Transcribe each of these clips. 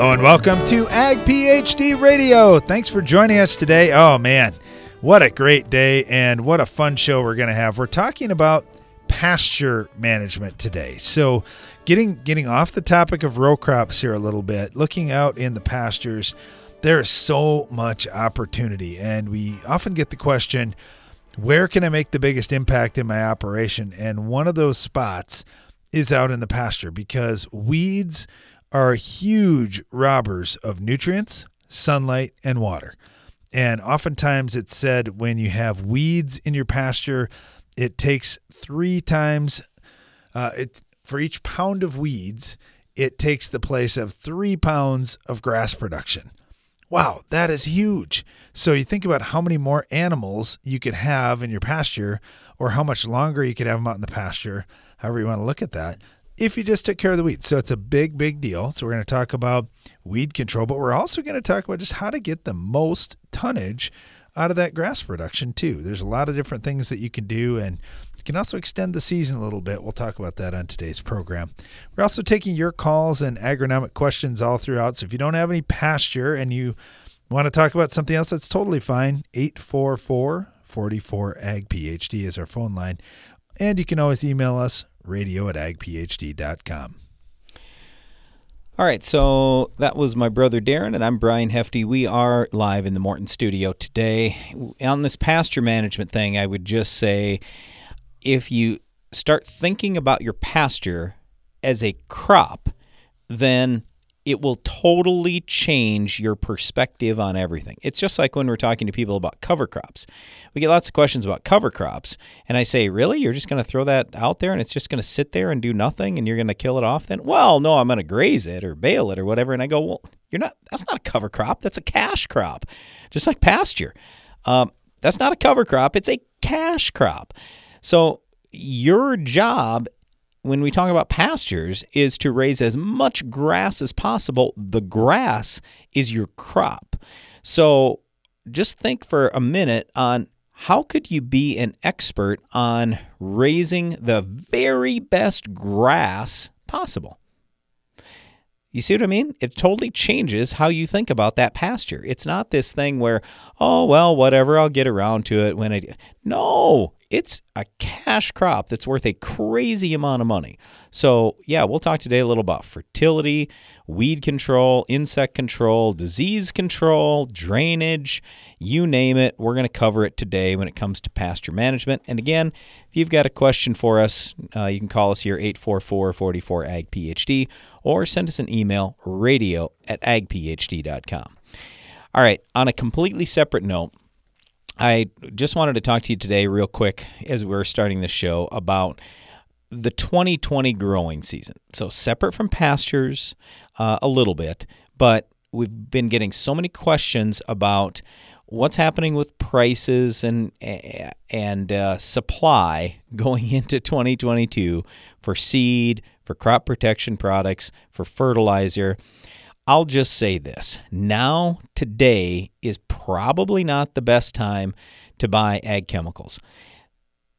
Hello and welcome to Ag PhD Radio. Thanks for joining us today. Oh man, what a great day and what a fun show we're going to have. We're talking about pasture management today. So, getting getting off the topic of row crops here a little bit, looking out in the pastures, there is so much opportunity and we often get the question, where can I make the biggest impact in my operation? And one of those spots is out in the pasture because weeds are huge robbers of nutrients, sunlight, and water. And oftentimes it's said when you have weeds in your pasture, it takes three times, uh, it, for each pound of weeds, it takes the place of three pounds of grass production. Wow, that is huge. So you think about how many more animals you could have in your pasture or how much longer you could have them out in the pasture, however you want to look at that if you just took care of the weeds. So it's a big, big deal. So we're going to talk about weed control, but we're also going to talk about just how to get the most tonnage out of that grass production too. There's a lot of different things that you can do and you can also extend the season a little bit. We'll talk about that on today's program. We're also taking your calls and agronomic questions all throughout. So if you don't have any pasture and you want to talk about something else, that's totally fine. 844 44 Ag PhD is our phone line. And you can always email us radio at agphd.com. All right, so that was my brother Darren, and I'm Brian Hefty. We are live in the Morton studio today. On this pasture management thing, I would just say if you start thinking about your pasture as a crop, then it will totally change your perspective on everything. It's just like when we're talking to people about cover crops. We get lots of questions about cover crops, and I say, Really? You're just going to throw that out there and it's just going to sit there and do nothing and you're going to kill it off then? Well, no, I'm going to graze it or bale it or whatever. And I go, Well, you're not, that's not a cover crop. That's a cash crop, just like pasture. Um, that's not a cover crop, it's a cash crop. So, your job when we talk about pastures is to raise as much grass as possible. The grass is your crop. So just think for a minute on how could you be an expert on raising the very best grass possible? You see what I mean? It totally changes how you think about that pasture. It's not this thing where, oh, well, whatever, I'll get around to it when I. No, it's a cash crop that's worth a crazy amount of money. So, yeah, we'll talk today a little about fertility, weed control, insect control, disease control, drainage, you name it. We're going to cover it today when it comes to pasture management. And again, if you've got a question for us, uh, you can call us here 844 44 AG PhD or send us an email radio at agphd.com. All right, on a completely separate note, I just wanted to talk to you today, real quick, as we're starting the show, about the 2020 growing season. So, separate from pastures uh, a little bit, but we've been getting so many questions about what's happening with prices and and uh, supply going into 2022 for seed, for crop protection products, for fertilizer. I'll just say this now, today is probably not the best time to buy ag chemicals.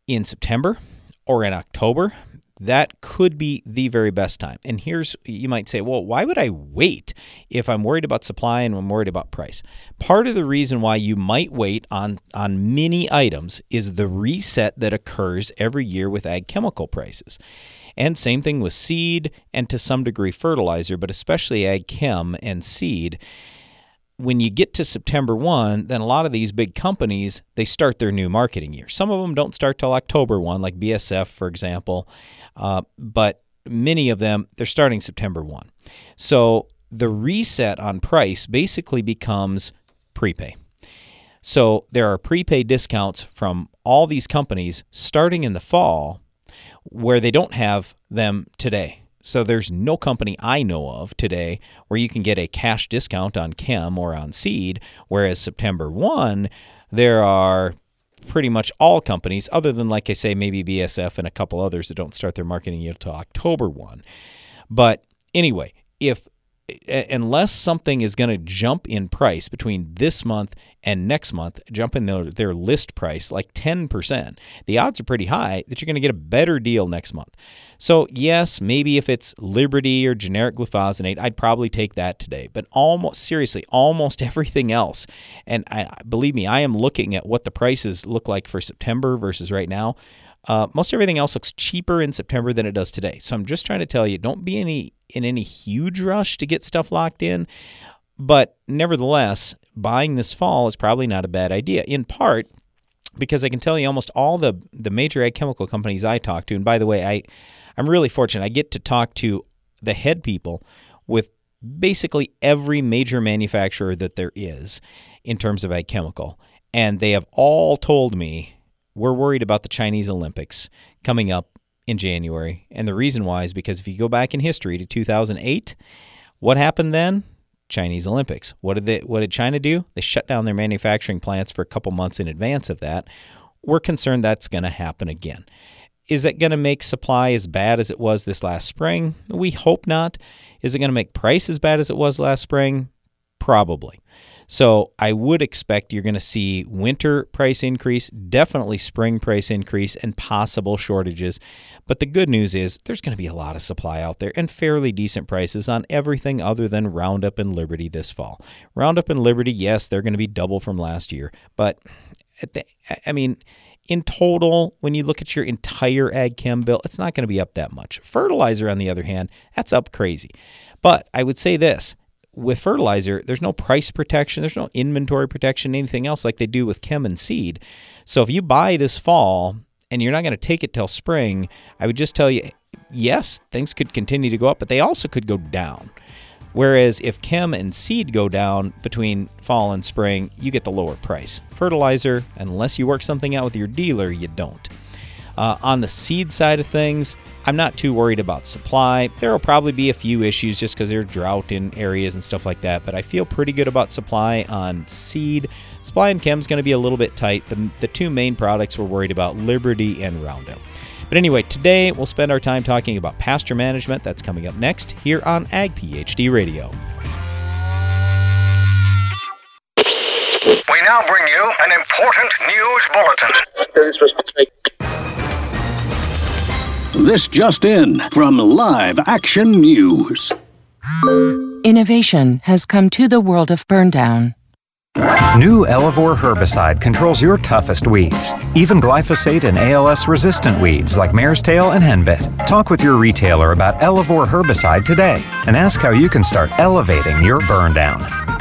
In September or in October, that could be the very best time. And here's, you might say, well, why would I wait if I'm worried about supply and I'm worried about price? Part of the reason why you might wait on, on many items is the reset that occurs every year with ag chemical prices. And same thing with seed and to some degree fertilizer, but especially ag chem and seed. When you get to September 1, then a lot of these big companies, they start their new marketing year. Some of them don't start till October 1, like BASF, for example, uh, but many of them, they're starting September 1. So the reset on price basically becomes prepay. So there are prepay discounts from all these companies starting in the fall where they don't have them today. So there's no company I know of today where you can get a cash discount on chem or on seed, whereas September 1, there are pretty much all companies, other than, like I say, maybe BASF and a couple others that don't start their marketing until October 1. But anyway, if unless something is going to jump in price between this month and next month, jump in their, their list price like 10%, the odds are pretty high that you're going to get a better deal next month. So, yes, maybe if it's Liberty or generic glufosinate, I'd probably take that today. But almost, seriously, almost everything else, and I, believe me, I am looking at what the prices look like for September versus right now. Uh, most everything else looks cheaper in September than it does today. So I'm just trying to tell you, don't be any in any huge rush to get stuff locked in. But nevertheless, buying this fall is probably not a bad idea. In part because I can tell you almost all the the major ag chemical companies I talk to, and by the way, I I'm really fortunate. I get to talk to the head people with basically every major manufacturer that there is in terms of ag chemical. And they have all told me we're worried about the Chinese Olympics coming up in January. And the reason why is because if you go back in history to 2008, what happened then? Chinese Olympics. What did they what did China do? They shut down their manufacturing plants for a couple months in advance of that. We're concerned that's going to happen again. Is it going to make supply as bad as it was this last spring? We hope not. Is it going to make price as bad as it was last spring? Probably. So I would expect you're going to see winter price increase, definitely spring price increase, and possible shortages. But the good news is there's going to be a lot of supply out there and fairly decent prices on everything other than Roundup and Liberty this fall. Roundup and Liberty, yes, they're going to be double from last year, but the, I mean, in total, when you look at your entire ag chem bill, it's not going to be up that much. Fertilizer, on the other hand, that's up crazy. But I would say this with fertilizer, there's no price protection, there's no inventory protection, anything else like they do with chem and seed. So if you buy this fall and you're not going to take it till spring, I would just tell you yes, things could continue to go up, but they also could go down. Whereas if chem and seed go down between fall and spring, you get the lower price. Fertilizer, unless you work something out with your dealer, you don't. Uh, on the seed side of things, I'm not too worried about supply. There will probably be a few issues just because there's drought in areas and stuff like that, but I feel pretty good about supply on seed. Supply and chem is going to be a little bit tight. The, the two main products we're worried about Liberty and Roundup. But anyway, today we'll spend our time talking about pasture management. That's coming up next here on Ag PhD Radio. We now bring you an important news bulletin. This just in from Live Action News. Innovation has come to the world of burndown. New Elevore herbicide controls your toughest weeds, even glyphosate and ALS resistant weeds like mare's tail and henbit. Talk with your retailer about Elevore herbicide today and ask how you can start elevating your burndown.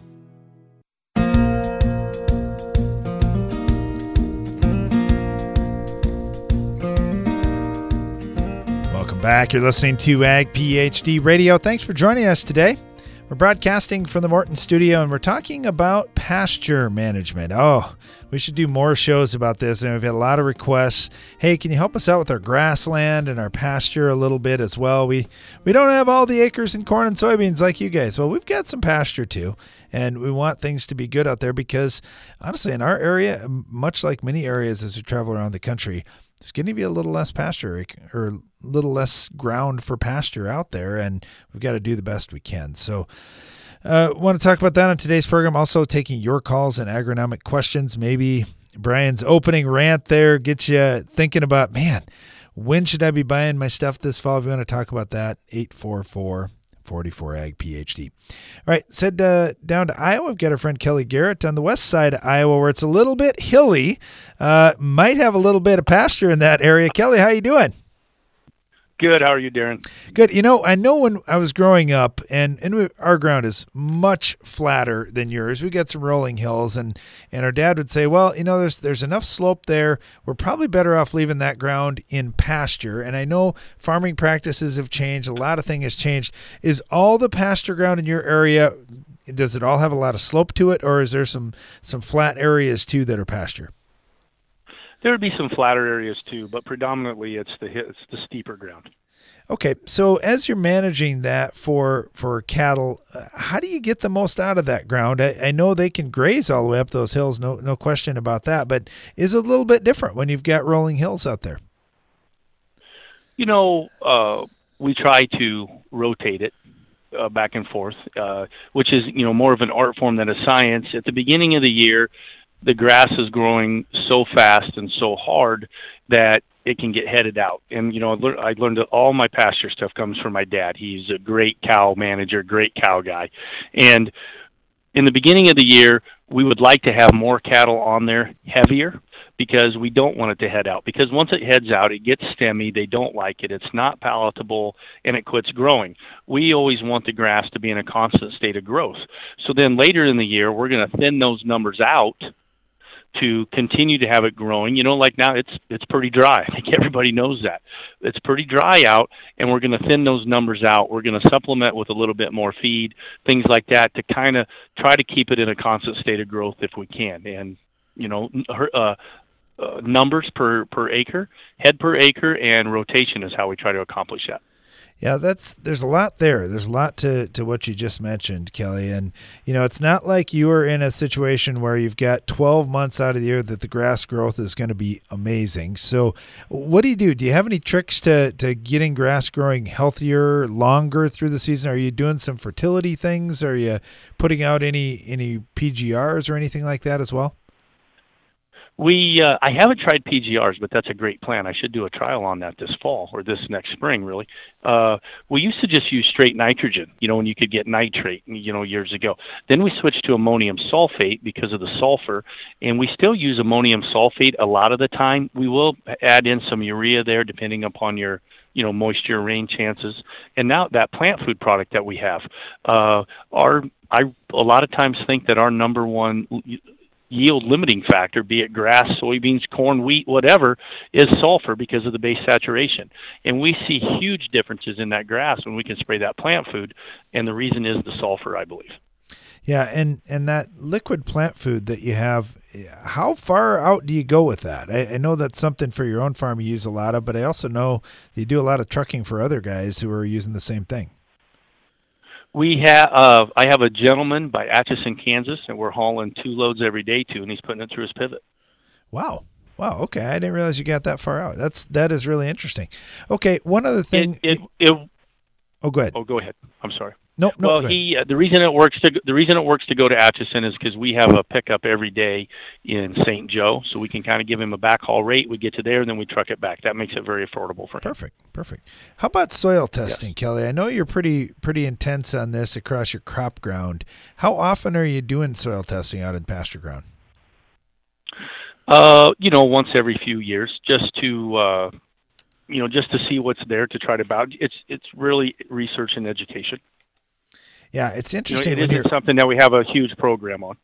back. You're listening to Ag PhD Radio. Thanks for joining us today. We're broadcasting from the Morton studio and we're talking about pasture management. Oh, we should do more shows about this. And we've had a lot of requests. Hey, can you help us out with our grassland and our pasture a little bit as well? We we don't have all the acres in corn and soybeans like you guys. Well, we've got some pasture too. And we want things to be good out there because honestly, in our area, much like many areas as we travel around the country, it's going to be a little less pasture or little less ground for pasture out there, and we've got to do the best we can. So, uh, want to talk about that on today's program. Also, taking your calls and agronomic questions. Maybe Brian's opening rant there gets you thinking about, man, when should I be buying my stuff this fall? If you want to talk about that, 844 44 Ag PhD. All right, let's uh, down to Iowa. We've got our friend Kelly Garrett on the west side of Iowa, where it's a little bit hilly. Uh, might have a little bit of pasture in that area. Kelly, how you doing? Good. How are you, Darren? Good. You know, I know when I was growing up, and and our ground is much flatter than yours. We got some rolling hills, and and our dad would say, well, you know, there's there's enough slope there. We're probably better off leaving that ground in pasture. And I know farming practices have changed. A lot of things has changed. Is all the pasture ground in your area? Does it all have a lot of slope to it, or is there some some flat areas too that are pasture? There would be some flatter areas too, but predominantly it's the it's the steeper ground. Okay, so as you're managing that for for cattle, uh, how do you get the most out of that ground? I, I, know they can graze all the way up those hills, no no question about that. But is it a little bit different when you've got rolling hills out there? You know, uh, we try to rotate it uh, back and forth, uh, which is you know more of an art form than a science. At the beginning of the year, the grass is growing so fast and so hard that it can get headed out. And you know, I learned that all my pasture stuff comes from my dad. He's a great cow manager, great cow guy. And in the beginning of the year, we would like to have more cattle on there heavier because we don't want it to head out. Because once it heads out, it gets stemmy. They don't like it. It's not palatable and it quits growing. We always want the grass to be in a constant state of growth. So then later in the year, we're going to thin those numbers out to continue to have it growing. You know, like now it's it's pretty dry. I think everybody knows that. It's pretty dry out and we're going to thin those numbers out. We're going to supplement with a little bit more feed, things like that to kind of try to keep it in a constant state of growth if we can. And you know, uh, uh, numbers per per acre, head per acre and rotation is how we try to accomplish that. Yeah, that's there's a lot there. There's a lot to to what you just mentioned, Kelly. And you know, it's not like you are in a situation where you've got 12 months out of the year that the grass growth is going to be amazing. So, what do you do? Do you have any tricks to to getting grass growing healthier, longer through the season? Are you doing some fertility things? Are you putting out any any PGRs or anything like that as well? We uh, I haven't tried PGRs, but that's a great plan. I should do a trial on that this fall or this next spring, really. Uh, we used to just use straight nitrogen, you know, when you could get nitrate, you know, years ago. Then we switched to ammonium sulfate because of the sulfur, and we still use ammonium sulfate a lot of the time. We will add in some urea there, depending upon your you know moisture rain chances and now that plant food product that we have uh our i a lot of times think that our number one yield limiting factor, be it grass, soybeans, corn, wheat, whatever, is sulfur because of the base saturation. And we see huge differences in that grass when we can spray that plant food, and the reason is the sulfur, I believe. Yeah, and and that liquid plant food that you have, how far out do you go with that? I, I know that's something for your own farm you use a lot of, but I also know you do a lot of trucking for other guys who are using the same thing. We have. Uh, I have a gentleman by Atchison, Kansas, and we're hauling two loads every day to, and he's putting it through his pivot. Wow. Wow. Okay, I didn't realize you got that far out. That's that is really interesting. Okay, one other thing. It, it, it oh, go ahead. Oh, go ahead. I'm sorry. No, no. Well, he uh, the reason it works to the reason it works to go to Atchison is because we have a pickup every day in St. Joe, so we can kind of give him a backhaul rate. We get to there, and then we truck it back. That makes it very affordable for him. Perfect, perfect. How about soil testing, yes. Kelly? I know you're pretty pretty intense on this across your crop ground. How often are you doing soil testing out in pasture ground? Uh, you know, once every few years, just to uh, you know, just to see what's there to try to about. It's it's really research and education. Yeah, it's interesting. You know, it isn't something that we have a huge program on.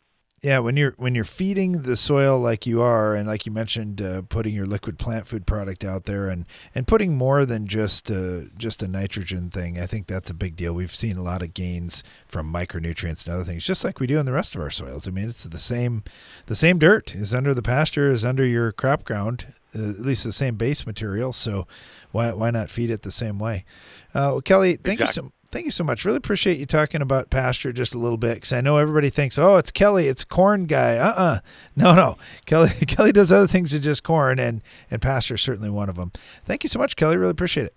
Yeah, when you're when you're feeding the soil like you are, and like you mentioned, uh, putting your liquid plant food product out there, and and putting more than just uh, just a nitrogen thing, I think that's a big deal. We've seen a lot of gains from micronutrients and other things, just like we do in the rest of our soils. I mean, it's the same the same dirt is under the pasture is under your crop ground, uh, at least the same base material. So why why not feed it the same way? Uh, well, Kelly, thank Exactly. you so thank you so much. Really appreciate you talking about pasture just a little bit because I know everybody thinks, oh, it's Kelly, it's corn guy. Uh uh no no, Kelly Kelly does other things than just corn, and and pasture is certainly one of them. Thank you so much, Kelly. Really appreciate it.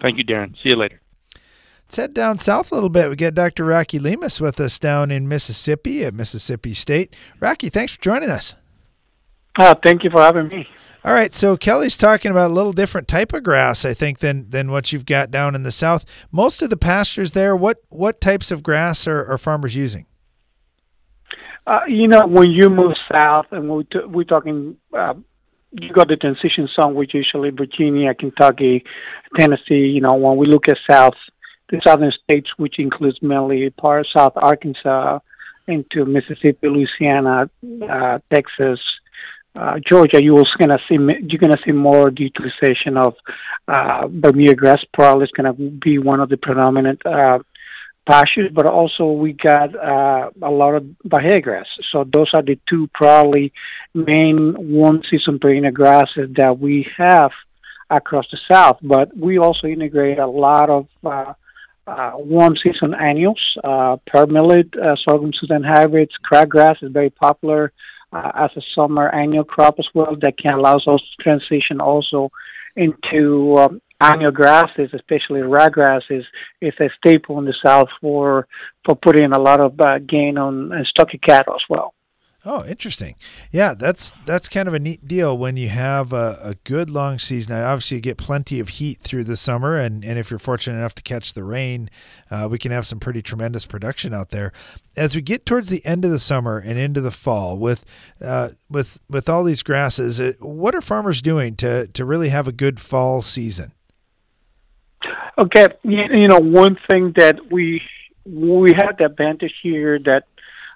Thank you, Darren. See you later. Let's head down south a little bit. We get Dr. Rocky Lemus with us down in Mississippi at Mississippi State. Rocky, thanks for joining us. Uh, thank you for having me. All right, so Kelly's talking about a little different type of grass, I think, than than what you've got down in the south. Most of the pastures there, what what types of grass are, are farmers using? Uh, you know, when you move south, and we t- we're talking, uh, you got the transition zone, which usually Virginia, Kentucky, Tennessee. You know, when we look at south, the southern states, which includes mainly part of South Arkansas, into Mississippi, Louisiana, uh, Texas, Georgia, you also gonna see you're gonna see more utilization of uh, Bermuda grass. Probably is gonna be one of the predominant uh, pastures, but also we got uh, a lot of Bahia grass. So those are the two probably main warm season perennial grasses that we have across the south. But we also integrate a lot of uh, uh, warm season annuals, uh, pearl millet, uh, sorghum Sudan hybrids, crabgrass is very popular uh, as a summer annual crop as well that can allow us to transition also into um, annual grasses, especially ryegrass is, is a staple in the south for for putting a lot of uh, gain on uh, stocker cattle as well. Oh, interesting. Yeah, that's that's kind of a neat deal when you have a, a good long season. Now, obviously, get plenty of heat through the summer, and, and if you're fortunate enough to catch the rain, uh, we can have some pretty tremendous production out there. As we get towards the end of the summer and into the fall, with uh, with with all these grasses, uh, what are farmers doing to to really have a good fall season? Okay, you know one thing that we we have the advantage here that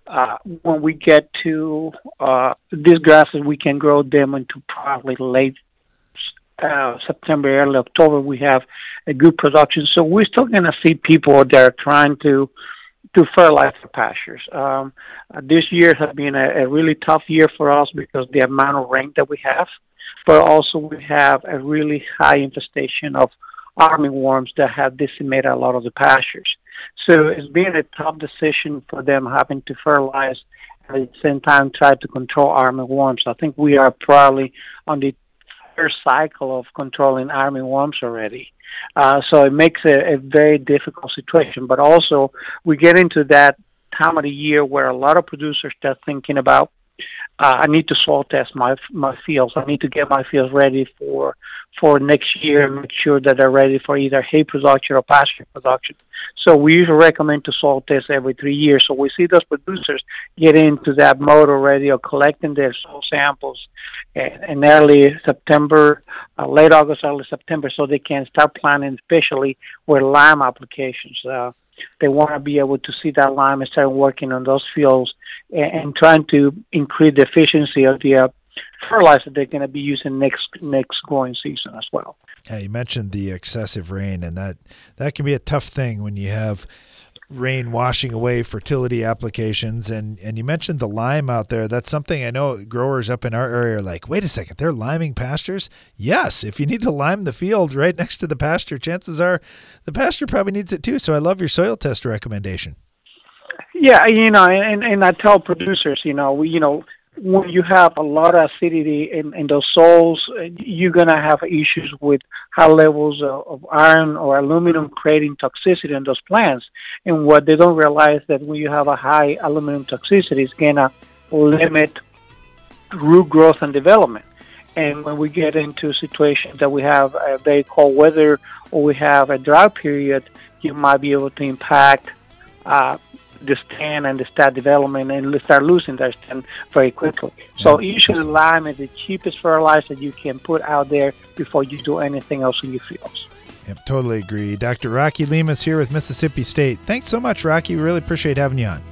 uh, when we get to uh, these grasses, we can grow them into probably late uh, September, early October. We have a good production, so we're still going to see people that are trying to to fertilize the pastures. Um, uh, this year has been a, a really tough year for us because the amount of rain that we have, but also we have a really high infestation of army worms that have decimated a lot of the pastures. So it's been a tough decision for them having to fertilize and at the same time try to control army worms. I think we are probably on the third cycle of controlling army worms already. Uh, so it makes it a very difficult situation. But also, we get into that time of the year where a lot of producers start thinking about uh, I need to soil test my my fields. I need to get my fields ready for for next year and make sure that they're ready for either hay production or pasture production. So we usually recommend to soil test every three years. So we see those producers get into that mode already of collecting their soil samples in, early September, uh, late August, early September, so they can start planning, especially with lime applications. Uh, they want to be able to see that lime and start working on those fields and, and trying to increase the efficiency of the uh, fertilizer they're going to be using next next growing season as well. Yeah, you mentioned the excessive rain, and that that can be a tough thing when you have rain washing away fertility applications. And and you mentioned the lime out there. That's something i know growers up in our area are like wait a second they're liming pastures? Yes if you need to lime the field right next to the pasture chances are the pasture probably needs it too. So i love your soil test recommendation. Yeah you know and and i tell producers you know we you know when you have a lot of acidity in, in those soils, you're going to have issues with high levels of, of iron or aluminum creating toxicity in those plants. And what they don't realize that when you have a high aluminum toxicity, it's going to limit root growth and development. And when we get into situations that we have a very cold weather or we have a drought period, you might be able to impact uh, the stand and the stat development and start losing their stand very quickly. So usually lime is the cheapest fertilizer you can put out there before you do anything else in your fields. Yep, totally agree. Dr. Rocky Lemus here with Mississippi State. Thanks so much, Rocky. We really appreciate having you on.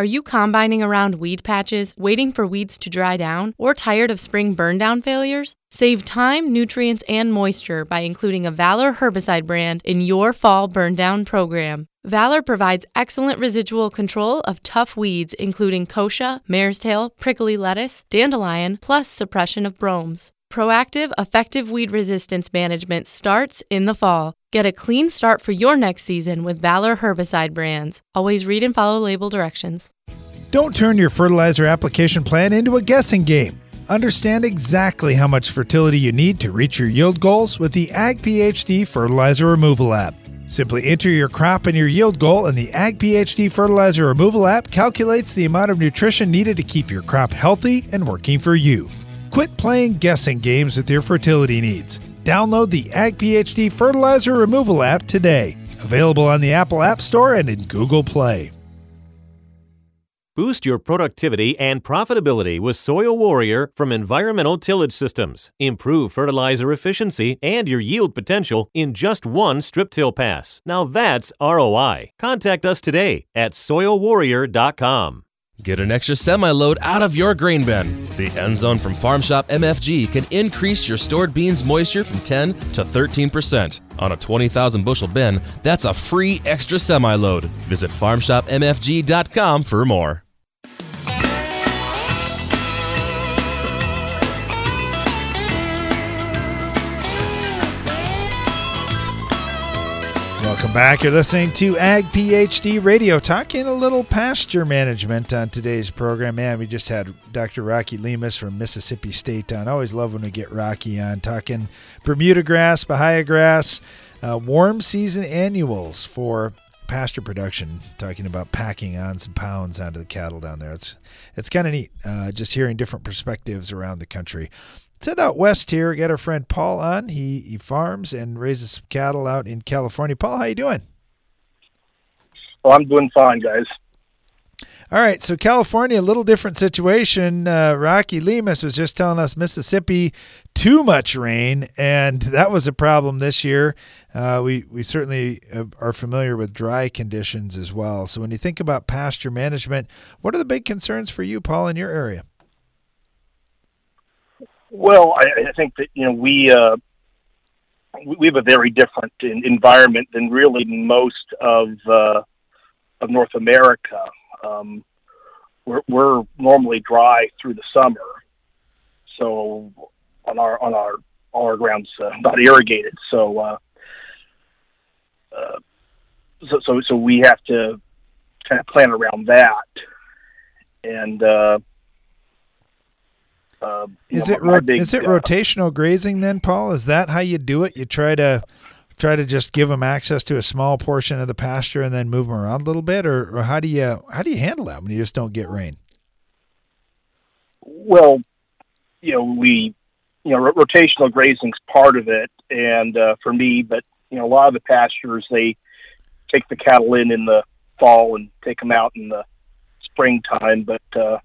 Are you combining around weed patches, waiting for weeds to dry down, or tired of spring burndown failures? Save time, nutrients, and moisture by including a Valor herbicide brand in your fall burndown program. Valor provides excellent residual control of tough weeds including kochia, mare's tail, prickly lettuce, dandelion, plus suppression of bromes. Proactive, effective weed resistance management starts in the fall. Get a clean start for your next season with Valor herbicide brands. Always read and follow label directions. Don't turn your fertilizer application plan into a guessing game. Understand exactly how much fertility you need to reach your yield goals with the Ag PhD Fertilizer Removal app. Simply enter your crop and your yield goal, and the Ag PhD Fertilizer Removal app calculates the amount of nutrition needed to keep your crop healthy and working for you. Quit playing guessing games with your fertility needs. Download the Ag PhD Fertilizer Removal app today. Available on the Apple App Store and in Google Play. Boost your productivity and profitability with Soil Warrior from Environmental Tillage Systems. Improve fertilizer efficiency and your yield potential in just one strip till pass. Now that's ROI. Contact us today at soilwarrior.com. Get an extra semi load out of your grain bin. The end zone from Farm Shop MFG can increase your stored beans moisture from 10 to 13%. On a 20,000 bushel bin, that's a free extra semi load. Visit farmshopmfg.com for more. Welcome back. You're listening to Ag PhD Radio, talking a little pasture management on today's program. Man, we just had Dr. Rocky Lemus from Mississippi State on. I always love when we get Rocky on, talking Bermuda grass, Bahia grass, uh, warm season annuals for pasture production. Talking about packing on some pounds onto the cattle down there. It's it's kind of neat, uh, just hearing different perspectives around the country. Let's head out west here. Get our friend Paul on. He he farms and raises some cattle out in California. Paul, how you doing? Well, I'm doing fine, guys. All right, so California, a little different situation. Uh, Rocky Lemus was just telling us Mississippi, too much rain, and that was a problem this year. Uh, we we certainly uh, are familiar with dry conditions as well. So when you think about pasture management, what are the big concerns for you, Paul, in your area? Well, I, I think that you know we uh, we have a very different environment than really most of uh, of North America. Um, we're, we're normally dry through the summer, so on our on our our grounds uh, not irrigated. So, uh, uh, so so so we have to kind of plan around that, and uh, uh, is know, it ro- big, is it uh, rotational grazing then, Paul? Is that how you do it? You try to try to just give them access to a small portion of the pasture and then move them around a little bit, or, or how do you how do you handle that when you just don't get rain? Well, you know, we, you know, ro- rotational grazing's part of it, and uh, for me, but you know, a lot of the pastures they take the cattle in in the fall and take them out in the springtime. But uh,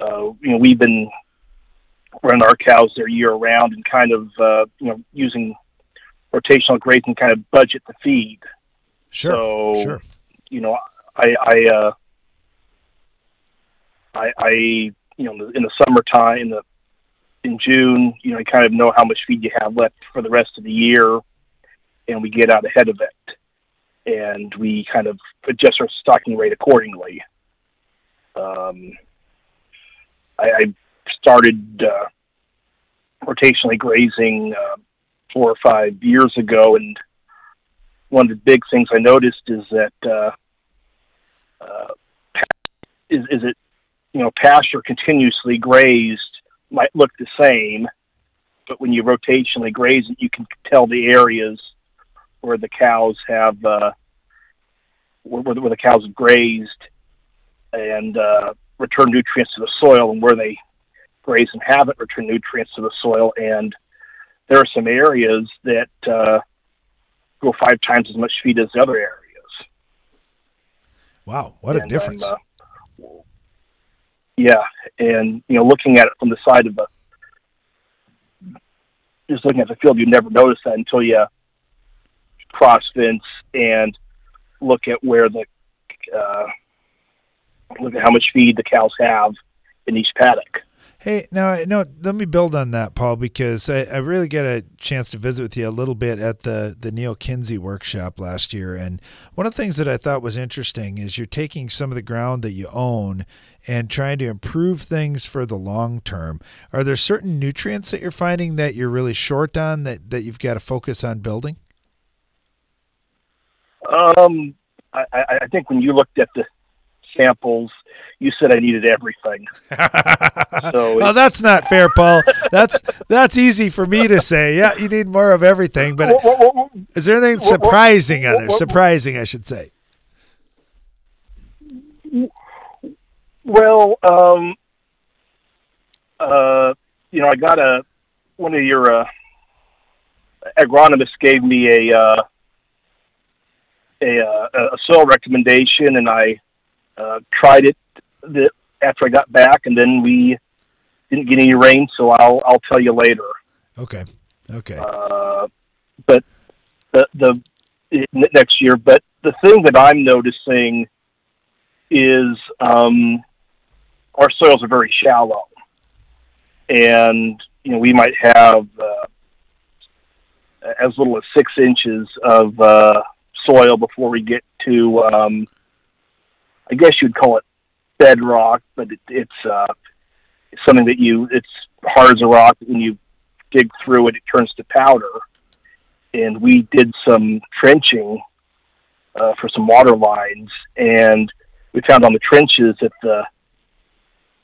uh, you know, we've been running our cows there year round and kind of uh, you know using rotational grazing kind of budget the feed. Sure. So, sure. you know, I I uh, I, I you know in the summertime in the in June, you know, you kind of know how much feed you have left for the rest of the year, and we get out ahead of it, and we kind of adjust our stocking rate accordingly. Um, I, I started uh, rotationally grazing uh, four or five years ago, and one of the big things I noticed is that uh, uh, is is it you know pasture continuously grazed might look the same, but when you rotationally graze it, you can tell the areas where the cows have uh, where, where the cows have grazed and uh, return nutrients to the soil, and where they graze and haven't returned nutrients to the soil. And there are some areas that uh, go five times as much feed as the other areas. Wow, what a And difference! Uh, yeah, and you know, looking at it from the side of the just looking at the field, you never notice that until you cross fence and look at where the uh, look at how much feed the cows have in each paddock. Hey, now no, let me build on that, Paul, because I, I really get a chance to visit with you a little bit at the the Neal Kinsey workshop last year, and one of the things that I thought was interesting is you're taking some of the ground that you own and trying to improve things for the long term. Are there certain nutrients that you're finding that you're really short on that that you've got to focus on building? Um, I I think when you looked at the samples, you said I needed everything. so well, that's not fair, Paul. That's that's easy for me to say. Yeah, you need more of everything. But is there anything surprising on there? Surprising, I should say. Well, um, uh, you know, I got a one of your uh, agronomists gave me a uh, a, uh, a soil recommendation, and I uh, tried it the, after I got back, and then we didn't get any rain, so I'll I'll tell you later. Okay. Okay. Uh, but the the next year, but the thing that I'm noticing is um, our soils are very shallow, and you know we might have uh, as little as six inches of uh, soil before we get to um, I guess you'd call it bedrock, but it, it's uh, something that you it's hard as a rock. When you dig through it, it turns to powder. And we did some trenching uh, for some water lines, and we found on the trenches that the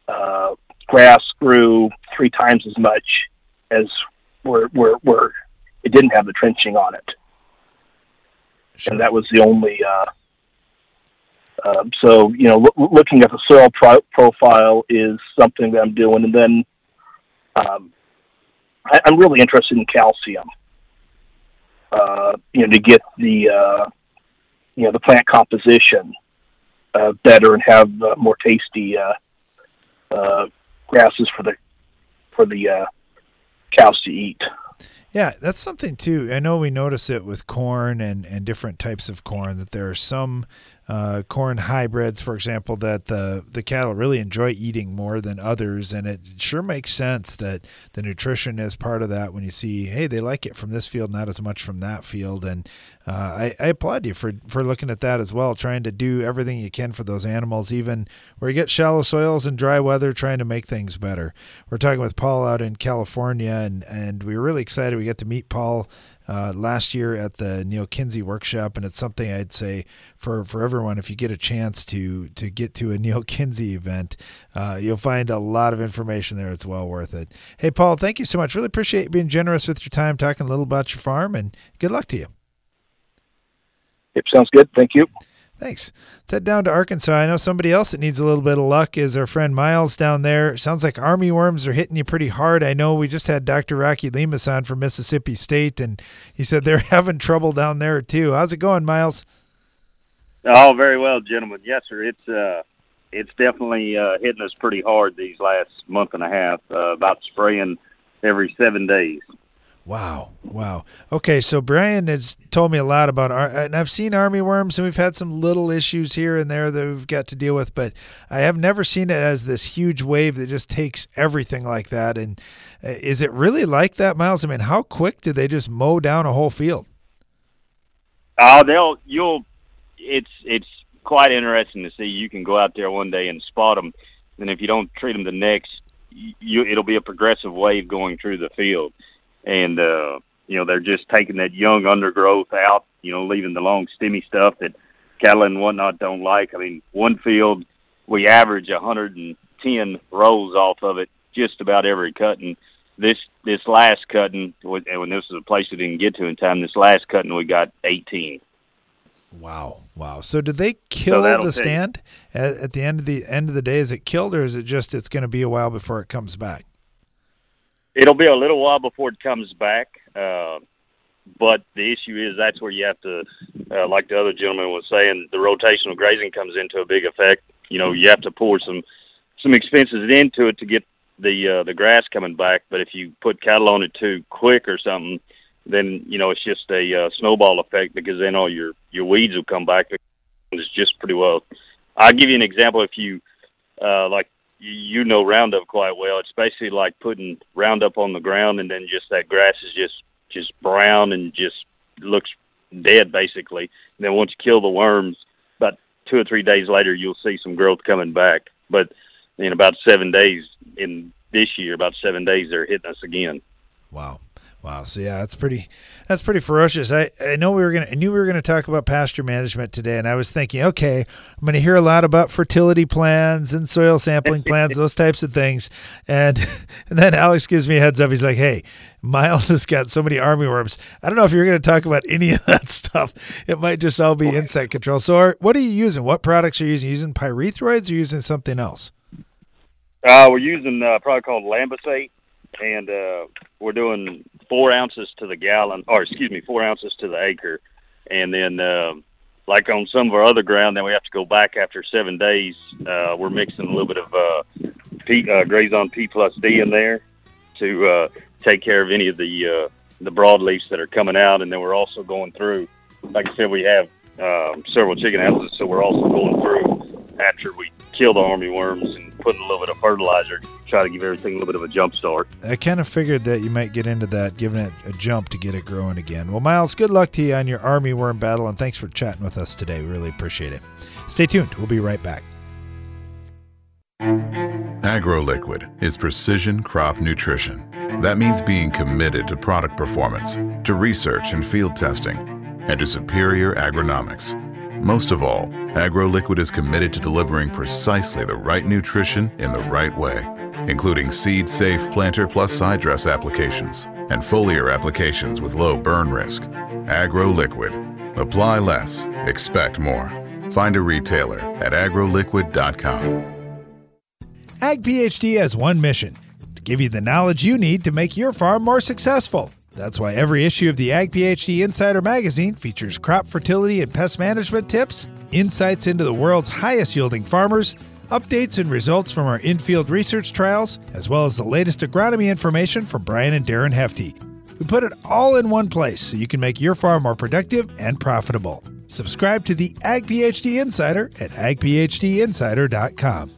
uh, grass grew three times as much as where where where it didn't have the trenching on it. And that was the only. Uh, um, so you know, lo- looking at the soil pro- profile is something that I'm doing, and then um, I- I'm really interested in calcium. Uh, you know, to get the uh, you know the plant composition uh, better and have uh, more tasty uh, uh, grasses for the for the cows to eat. Yeah, that's something too. I know we notice it with corn and, and different types of corn that there are some uh, corn hybrids, for example, that the the cattle really enjoy eating more than others, and it sure makes sense that the nutrition is part of that. When you see, hey, they like it from this field, not as much from that field, and uh, I, I applaud you for for looking at that as well, trying to do everything you can for those animals, even where you get shallow soils and dry weather, trying to make things better. We're talking with Paul out in California, and and we were really excited we get to meet Paul uh, last year at the Neal Kinsey workshop, and it's something I'd say for, for everyone. If you get a chance to to get to a Neal Kinsey event, uh, you'll find a lot of information there. It's well worth it. Hey, Paul, thank you so much. Really appreciate you being generous with your time, talking a little about your farm, and good luck to you. Yep, sounds good. Thank you. Thanks. Let's head down to Arkansas. I know somebody else that needs a little bit of luck is our friend Miles down there. Sounds like army worms are hitting you pretty hard. I know we just had Dr. Rocky Lemus on from Mississippi State, and he said they're having trouble down there too. How's it going, Miles? Oh, very well, gentlemen. Yes, sir. It's uh, it's definitely uh, hitting us pretty hard these last month and a half. Uh, about spraying every seven days. Wow, wow. Okay, so Brian has told me a lot about, ar- and I've seen army worms, and we've had some little issues here and there that we've got to deal with, but I have never seen it as this huge wave that just takes everything like that. And uh, is it really like that, Miles? I mean, how quick do they just mow down a whole field? Oh, they'll you'll. It's it's quite interesting to see. You can go out there one day and spot them, and if you don't treat them the next, you it'll be a progressive wave going through the field and uh, you know they're just taking that young undergrowth out, you know, leaving the long stemmy stuff that cattle and whatnot don't like. I mean, one field we average 110 rows off of it just about every cutting. This this last cutting, and when this is a place we didn't get to in time, this last cutting we got 18. Wow, wow. So did they kill that'll the stand at, at the end of the end of the day? Is it killed, or is it just it's going to be a while before it comes back? It'll be a little while before it comes back, uh, but the issue is that's where you have to, uh, like the other gentleman was saying, the rotational grazing comes into a big effect. You know, you have to pour some some expenses into it to get the uh, the grass coming back. But if you put cattle on it too quick or something, then you know it's just a uh, snowball effect because then all your your weeds will come back. It's just pretty well. I'll give you an example. If you uh, like you know Roundup quite well. It's basically like putting Roundup on the ground, and then just that grass is just just brown and just looks dead, basically. And then once you kill the worms, about two or three days later, you'll see some growth coming back. But in about seven days, in this year, about seven days, they're hitting us again. Wow. Wow. So yeah, that's pretty that's pretty ferocious. I, I know we were gonna I knew we were gonna talk about pasture management today, and I was thinking, okay, I'm gonna hear a lot about fertility plans and soil sampling plans, those types of things. And and then Alex gives me a heads up. He's like, Hey, Miles has got so many army worms. I don't know if you're gonna talk about any of that stuff. It might just all be insect control. So are, what are you using? What products are you using? using pyrethroids or using something else? Uh, we're using uh, a product called Lambisate, and uh, we're doing four ounces to the gallon, or excuse me, four ounces to the acre. And then, uh, like on some of our other ground, then we have to go back after seven days. Uh, we're mixing a little bit of uh, P, uh, Grazon P plus D in there to uh, take care of any of the uh, the broadleafs that are coming out. And then we're also going through, like I said, we have um, several chicken houses, so we're also going through after we kill the army worms and putting a little bit of fertilizer, to try to give everything a little bit of a jump start. I kind of figured that you might get into that, giving it a jump to get it growing again. Well, Miles, good luck to you on your army worm battle, and thanks for chatting with us today. We really appreciate it. Stay tuned. We'll be right back. AgroLiquid is precision crop nutrition. That means being committed to product performance, to research and field testing, and to superior agronomics. Most of all, AgroLiquid is committed to delivering precisely the right nutrition in the right way, including seed safe planter plus side dress applications and foliar applications with low burn risk. AgroLiquid. Apply less, expect more. Find a retailer at agroliquid.com. Ag PhD has one mission to give you the knowledge you need to make your farm more successful. That's why every issue of the Ag PhD Insider magazine features crop fertility and pest management tips, insights into the world's highest yielding farmers, updates and results from our infield research trials, as well as the latest agronomy information from Brian and Darren Hefty. We put it all in one place so you can make your farm more productive and profitable. Subscribe to the Ag PhD Insider at agphdinsider.com.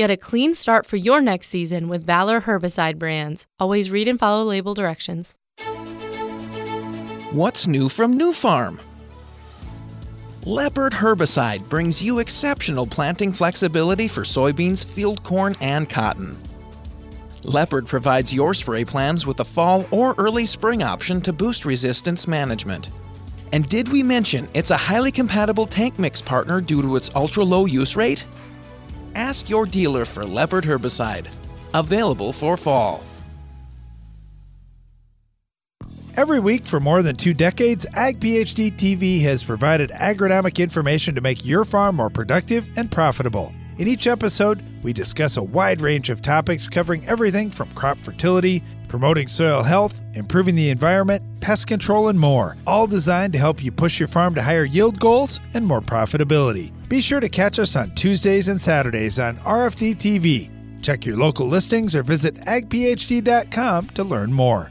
Get a clean start for your next season with Valor herbicide brands. Always read and follow label directions. What's new from Nufarm? Leopard herbicide brings you exceptional planting flexibility for soybeans, field corn, and cotton. Leopard provides your spray plans with a fall or early spring option to boost resistance management. And did we mention it's a highly compatible tank mix partner due to its ultra low use rate? Ask your dealer for Leopard herbicide. Available for fall. Every week for more than two decades, Ag PhD TV has provided agronomic information to make your farm more productive and profitable. In each episode, we discuss a wide range of topics covering everything from crop fertility, promoting soil health, improving the environment, pest control, and more, all designed to help you push your farm to higher yield goals and more profitability. Be sure to catch us on Tuesdays and Saturdays on RFD TV. Check your local listings or visit agphd.com to learn more.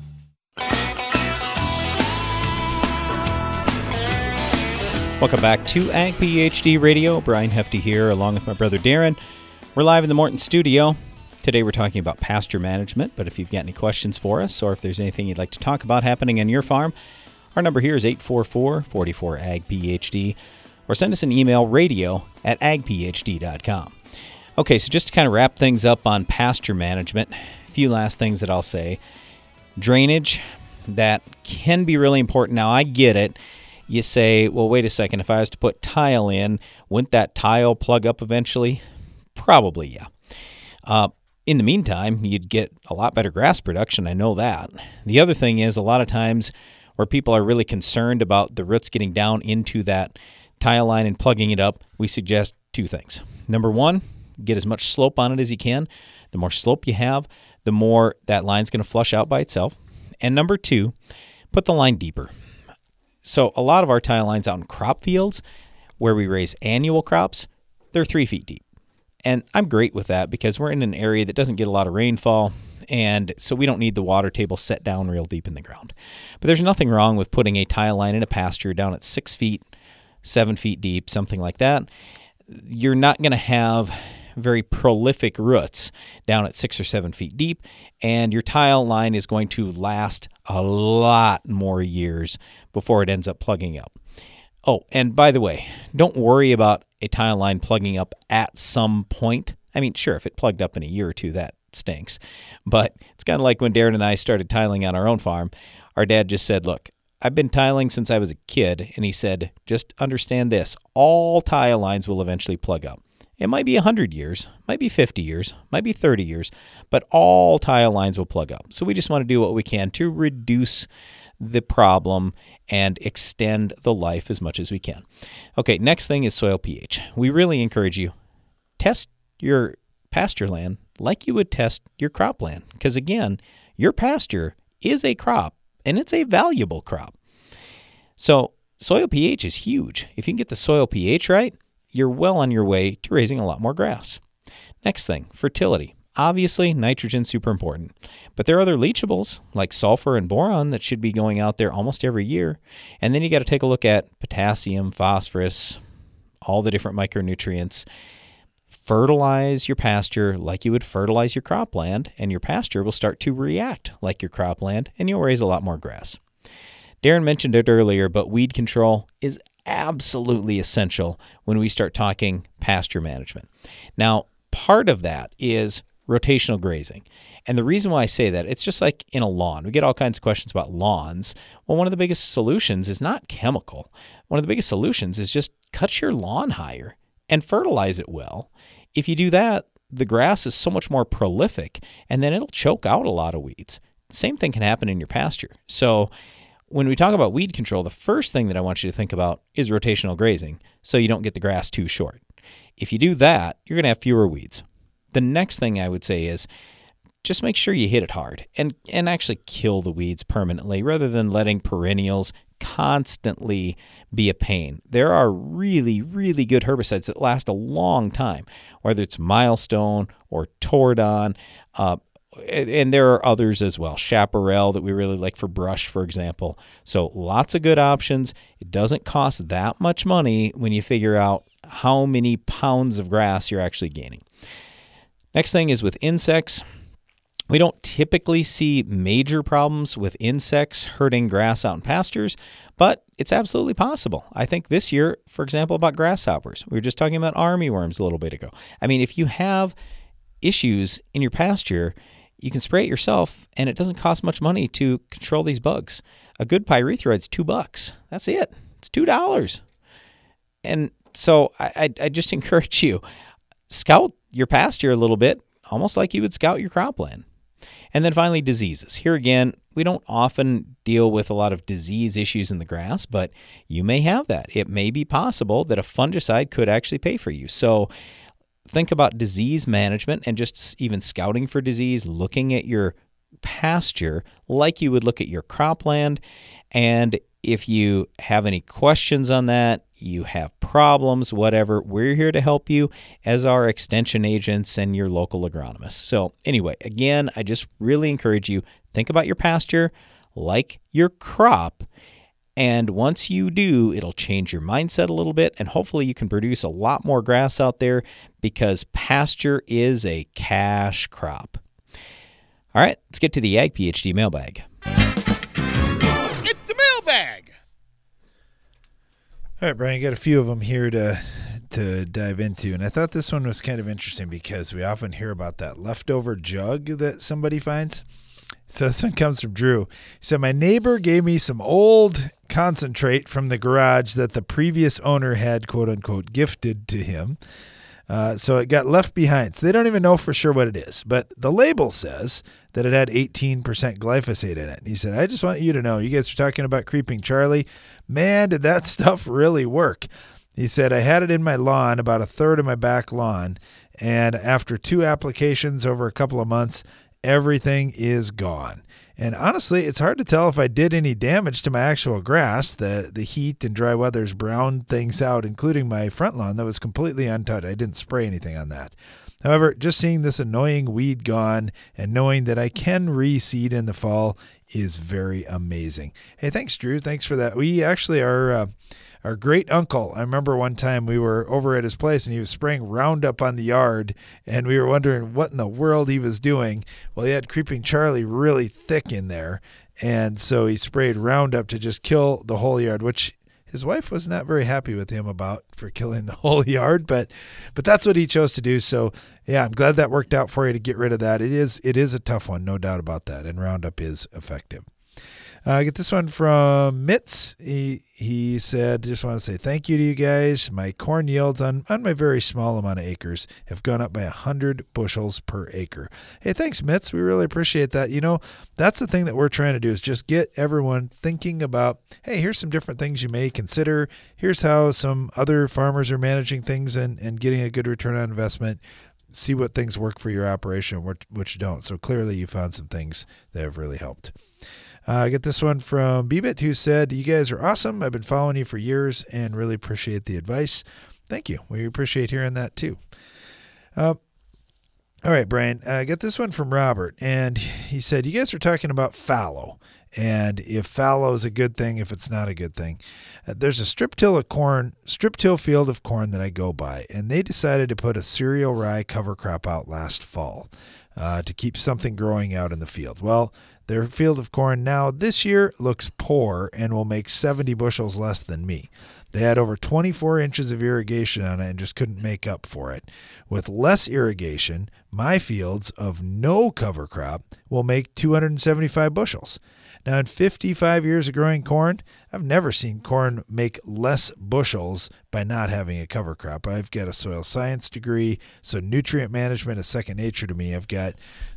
Welcome back to Ag PhD Radio. Brian Hefty here, along with my brother Darren. We're live in the Morton studio. Today we're talking about pasture management, but if you've got any questions for us or if there's anything you'd like to talk about happening on your farm, our number here is 844 44 Ag PhD, or send us an email radio at agphd.com. Okay, so just to kind of wrap things up on pasture management, a few last things that I'll say. Drainage, that can be really important. Now, I get it you say, well, wait a second, if I was to put tile in, wouldn't that tile plug up eventually? Probably, yeah. Uh, in the meantime, you'd get a lot better grass production. I know that. The other thing is, a lot of times where people are really concerned about the roots getting down into that tile line and plugging it up, we suggest two things. Number one, get as much slope on it as you can. The more slope you have, the more that line's going to flush out by itself. And number two, put the line deeper. So a lot of our tile lines out in crop fields where we raise annual crops, they're three feet deep. And I'm great with that because we're in an area that doesn't get a lot of rainfall. And so we don't need the water table set down real deep in the ground. But there's nothing wrong with putting a tile line in a pasture down at six feet, seven feet deep, something like that. You're not going to have very prolific roots down at six or seven feet deep, and your tile line is going to last a lot more years before it ends up plugging up. Oh, and by the way, don't worry about a tile line plugging up at some point. I mean, sure, if it plugged up in a year or two, that stinks. But it's kind of like when Darren and I started tiling on our own farm. Our dad just said, Look, I've been tiling since I was a kid. And he said, Just understand this all tile lines will eventually plug up. It might be 100 years, might be 50 years, might be 30 years, but all tile lines will plug up. So we just want to do what we can to reduce the problem and extend the life as much as we can. Okay, next thing is soil pH. We really encourage you test your pasture land like you would test your cropland because again, your pasture is a crop and it's a valuable crop. So, soil pH is huge. If you can get the soil pH right, you're well on your way to raising a lot more grass. Next thing, fertility. Obviously, nitrogen's super important, but there are other leachables like sulfur and boron that should be going out there almost every year. And then you got to take a look at potassium, phosphorus, all the different micronutrients. Fertilize your pasture like you would fertilize your cropland, and your pasture will start to react like your cropland, and you'll raise a lot more grass. Darren mentioned it earlier, but weed control is absolutely essential when we start talking pasture management. Now, part of that is rotational grazing. And the reason why I say that, it's just like in a lawn. We get all kinds of questions about lawns. Well, one of the biggest solutions is not chemical. One of the biggest solutions is just cut your lawn higher and fertilize it well. If you do that, the grass is so much more prolific and then it'll choke out a lot of weeds. Same thing can happen in your pasture. So, when we talk about weed control, the first thing that I want you to think about is rotational grazing so you don't get the grass too short. If you do that, you're going to have fewer weeds. The next thing I would say is just make sure you hit it hard and, and actually kill the weeds permanently rather than letting perennials constantly be a pain. There are really, really good herbicides that last a long time, whether it's Milestone or Tordon. Uh, and there are others as well. Chaparral that we really like for brush, for example. So lots of good options. It doesn't cost that much money when you figure out how many pounds of grass you're actually gaining. Next thing is with insects. We don't typically see major problems with insects hurting grass out in pastures, but it's absolutely possible. I think this year, for example, about grasshoppers, we were just talking about armyworms a little bit ago. I mean, if you have issues in your pasture, you can spray it yourself, and it doesn't cost much money to control these bugs. A good pyrethroid's two bucks. That's it. It's two dollars. And so I, I, I just encourage you scout your pasture a little bit, almost like you would scout your cropland. And then finally, diseases. Here again, we don't often deal with a lot of disease issues in the grass, but you may have that. It may be possible that a fungicide could actually pay for you. So think about disease management and just even scouting for disease, looking at your pasture like you would look at your cropland. And if you have any questions on that, you have problems, whatever, we're here to help you as our extension agents and your local agronomists. So, anyway, again, I just really encourage you think about your pasture like your crop. And once you do, it'll change your mindset a little bit, and hopefully, you can produce a lot more grass out there because pasture is a cash crop. All right, let's get to the Ag PhD mailbag. It's the mailbag. All right, Brian, you got a few of them here to to dive into, and I thought this one was kind of interesting because we often hear about that leftover jug that somebody finds. So this one comes from Drew. He said, My neighbor gave me some old concentrate from the garage that the previous owner had, quote unquote, gifted to him. Uh, so it got left behind. So they don't even know for sure what it is. But the label says that it had 18% glyphosate in it. And he said, I just want you to know, you guys are talking about Creeping Charlie. Man, did that stuff really work. He said, I had it in my lawn, about a third of my back lawn. And after two applications over a couple of months, everything is gone. And honestly, it's hard to tell if I did any damage to my actual grass. The the heat and dry weather's browned things out, including my front lawn that was completely untouched. I didn't spray anything on that. However, just seeing this annoying weed gone and knowing that I can reseed in the fall is very amazing. Hey, thanks, Drew. Thanks for that. We actually are. Uh, our great uncle. I remember one time we were over at his place and he was spraying Roundup on the yard, and we were wondering what in the world he was doing. Well, he had Creeping Charlie really thick in there, and so he sprayed Roundup to just kill the whole yard, which his wife was not very happy with him about for killing the whole yard, but but that's what he chose to do. So yeah, I'm glad that worked out for you to get rid of that. It is it is a tough one, no doubt about that, and Roundup is effective. Uh, I get this one from Mitz. He he said, just want to say thank you to you guys. My corn yields on, on my very small amount of acres have gone up by 100 bushels per acre. Hey, thanks, Mitz. We really appreciate that. You know, that's the thing that we're trying to do is just get everyone thinking about, hey, here's some different things you may consider. Here's how some other farmers are managing things and, and getting a good return on investment see what things work for your operation which, which don't. So clearly you found some things that have really helped. Uh, I get this one from Bbit who said, You guys are awesome. I've been following you for years and really appreciate the advice. Thank you. We appreciate hearing that too. Uh, all right, Brian, I uh, get this one from Robert, and he said, You guys are talking about fallow, and if fallow is a good thing, if it's not a good thing. Uh, there's a strip till of corn, strip till field of corn that I go by, and they decided to put a cereal rye cover crop out last fall uh, to keep something growing out in the field. Well, their field of corn now this year looks poor and will make 70 bushels less than me. They had over 24 inches of irrigation on it and just couldn't make up for it. With less irrigation, my fields of no cover crop will make 275 bushels. Now, in 55 years of growing corn, I've never seen corn make less bushels by not having a cover crop. I've got a soil science degree, so nutrient management is second nature to me. I've got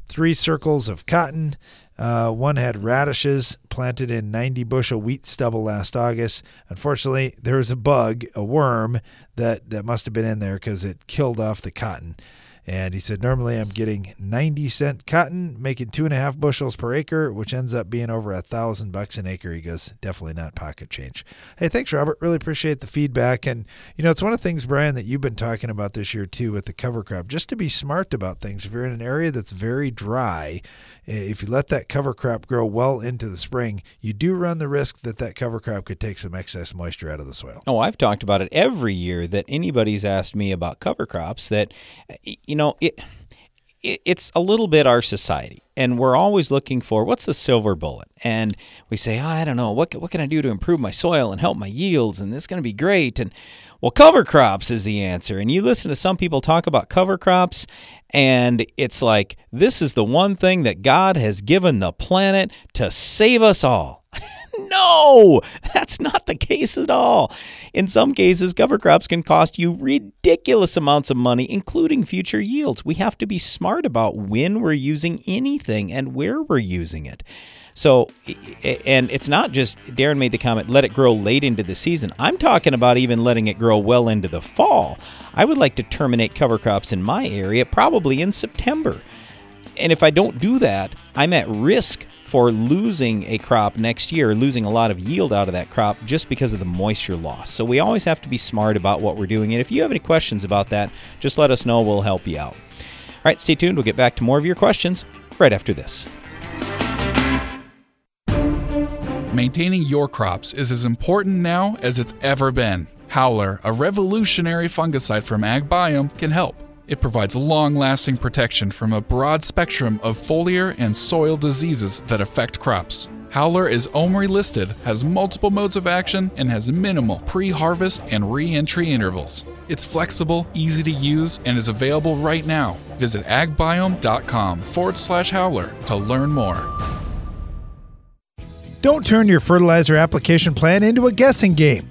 three circles of cotton. Uh, one had radishes planted in 90 bushel wheat stubble last August. Unfortunately, there was a bug, a worm, that, that must have been in there because it killed off the cotton. And he said, normally I'm getting 90 cent cotton, making two and a half bushels per acre, which ends up being over a thousand bucks an acre. He goes, definitely not pocket change. Hey, thanks, Robert. Really appreciate the feedback. And, you know, it's one of the things, Brian, that you've been talking about this year too with the cover crop, just to be smart about things. If you're in an area that's very dry, eh, if you let that cover crop grow well into the spring, you do run the risk that that cover crop could take some excess moisture out of the soil. Oh, I've talked about it every year that anybody's asked me about cover crops that, you know, it it's a little bit our society and we're always looking for what's the silver bullet? And we say oh, i don't know. What, what can i do to improve my soil and help my yields and this is going to be great? And well cover crops is the answer. And you listen to some people talk about cover crops and it's like this is the one thing that god has given the planet to save us all no, that's not the case at all. In some cases, cover crops can cost you ridiculous amounts of money, including future yields. We have to be smart about when we're using anything and where we're using it. So, and it's not just, Darren made the comment, let it grow late into the season. I'm talking about even letting it grow well into the fall. I would like to terminate cover crops in my area probably in September. And if I don't do that, I'm at risk for losing a crop next year, losing a lot of yield out of that crop just because of the moisture loss. So we always have to be smart about what we're doing. And if you have any questions about that, just let us know. We'll help you out. All right, stay tuned. We'll get back to more of your questions right after this. Maintaining your crops is as important now as it's ever been. Howler, a revolutionary fungicide from AgBiome, can help. It provides long lasting protection from a broad spectrum of foliar and soil diseases that affect crops. Howler is OMRI listed, has multiple modes of action, and has minimal pre harvest and re entry intervals. It's flexible, easy to use, and is available right now. Visit agbiome.com forward slash howler to learn more. Don't turn your fertilizer application plan into a guessing game.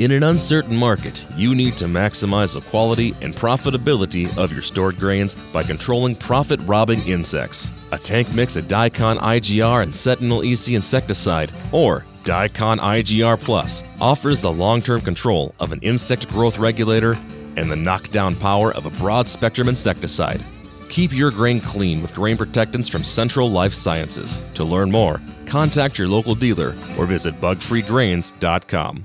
In an uncertain market, you need to maximize the quality and profitability of your stored grains by controlling profit robbing insects. A tank mix of Diacon IGR and Centynal EC insecticide, or Diacon IGR Plus, offers the long term control of an insect growth regulator and the knockdown power of a broad spectrum insecticide. Keep your grain clean with grain protectants from Central Life Sciences. To learn more, contact your local dealer or visit bugfreegrains.com.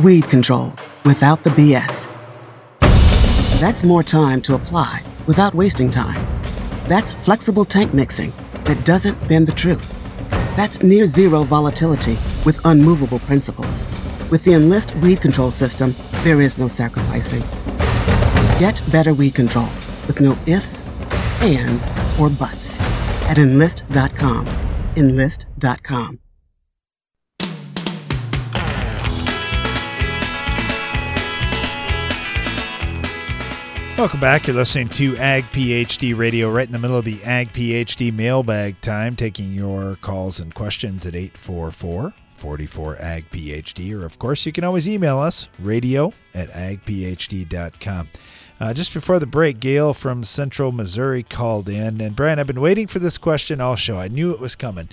Weed control without the BS. That's more time to apply without wasting time. That's flexible tank mixing that doesn't bend the truth. That's near zero volatility with unmovable principles. With the Enlist weed control system, there is no sacrificing. Get better weed control with no ifs, ands, or buts at enlist.com. Enlist.com. Welcome back. You're listening to Ag PhD Radio right in the middle of the Ag PhD mailbag time, taking your calls and questions at 844 44 Ag PhD. Or, of course, you can always email us radio at agphd.com. Uh, just before the break, Gail from Central Missouri called in, and Brian, I've been waiting for this question all show. I knew it was coming.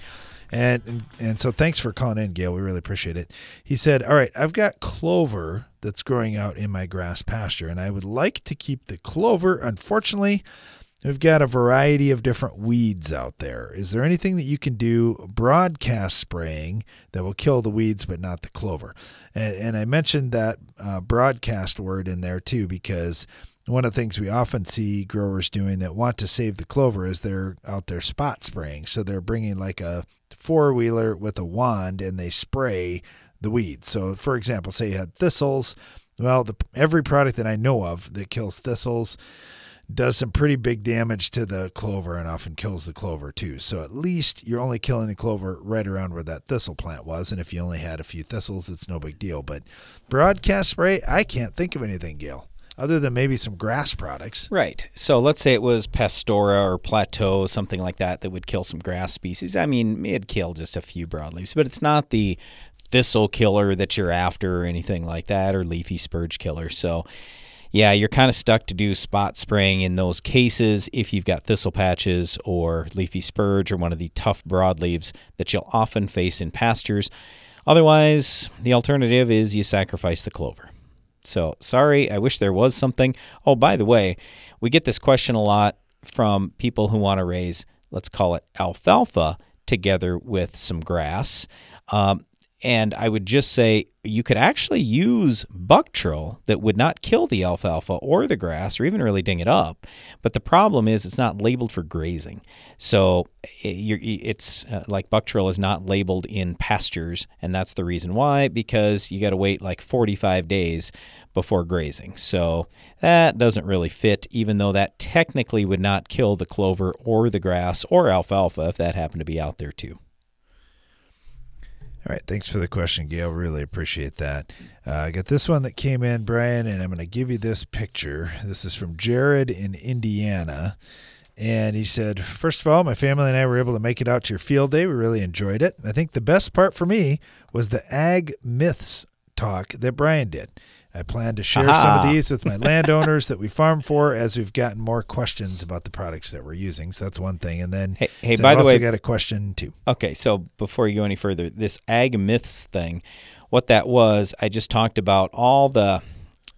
And, and so thanks for calling in, Gail. We really appreciate it. He said, "All right, I've got clover that's growing out in my grass pasture, and I would like to keep the clover. Unfortunately, we've got a variety of different weeds out there. Is there anything that you can do broadcast spraying that will kill the weeds but not the clover?" And, and I mentioned that uh, broadcast word in there too because one of the things we often see growers doing that want to save the clover is they're out there spot spraying. So they're bringing like a four wheeler with a wand and they spray the weeds. So, for example, say you had thistles. Well, the, every product that I know of that kills thistles does some pretty big damage to the clover and often kills the clover too. So at least you're only killing the clover right around where that thistle plant was. And if you only had a few thistles, it's no big deal. But broadcast spray, I can't think of anything, Gail other than maybe some grass products. Right. So let's say it was Pastora or Plateau, something like that, that would kill some grass species. I mean, it'd kill just a few broadleaves, but it's not the thistle killer that you're after or anything like that, or leafy spurge killer. So, yeah, you're kind of stuck to do spot spraying in those cases if you've got thistle patches or leafy spurge or one of the tough broadleaves that you'll often face in pastures. Otherwise, the alternative is you sacrifice the clover. So sorry, I wish there was something. Oh, by the way, we get this question a lot from people who want to raise, let's call it alfalfa, together with some grass. Um, and I would just say you could actually use Buctril that would not kill the alfalfa or the grass or even really ding it up. But the problem is it's not labeled for grazing. So it's uh, like Buctril is not labeled in pastures. And that's the reason why, because you got to wait like 45 days before grazing. So that doesn't really fit, even though that technically would not kill the clover or the grass or alfalfa if that happened to be out there too. All right, thanks for the question, Gail. Really appreciate that. Uh, I got this one that came in, Brian, and I'm going to give you this picture. This is from Jared in Indiana. And he said, First of all, my family and I were able to make it out to your field day. We really enjoyed it. I think the best part for me was the ag myths talk that Brian did. I plan to share Aha. some of these with my landowners that we farm for as we've gotten more questions about the products that we're using. So that's one thing. And then, hey, hey by the way, got a question too. Okay, so before you go any further, this ag myths thing, what that was, I just talked about all the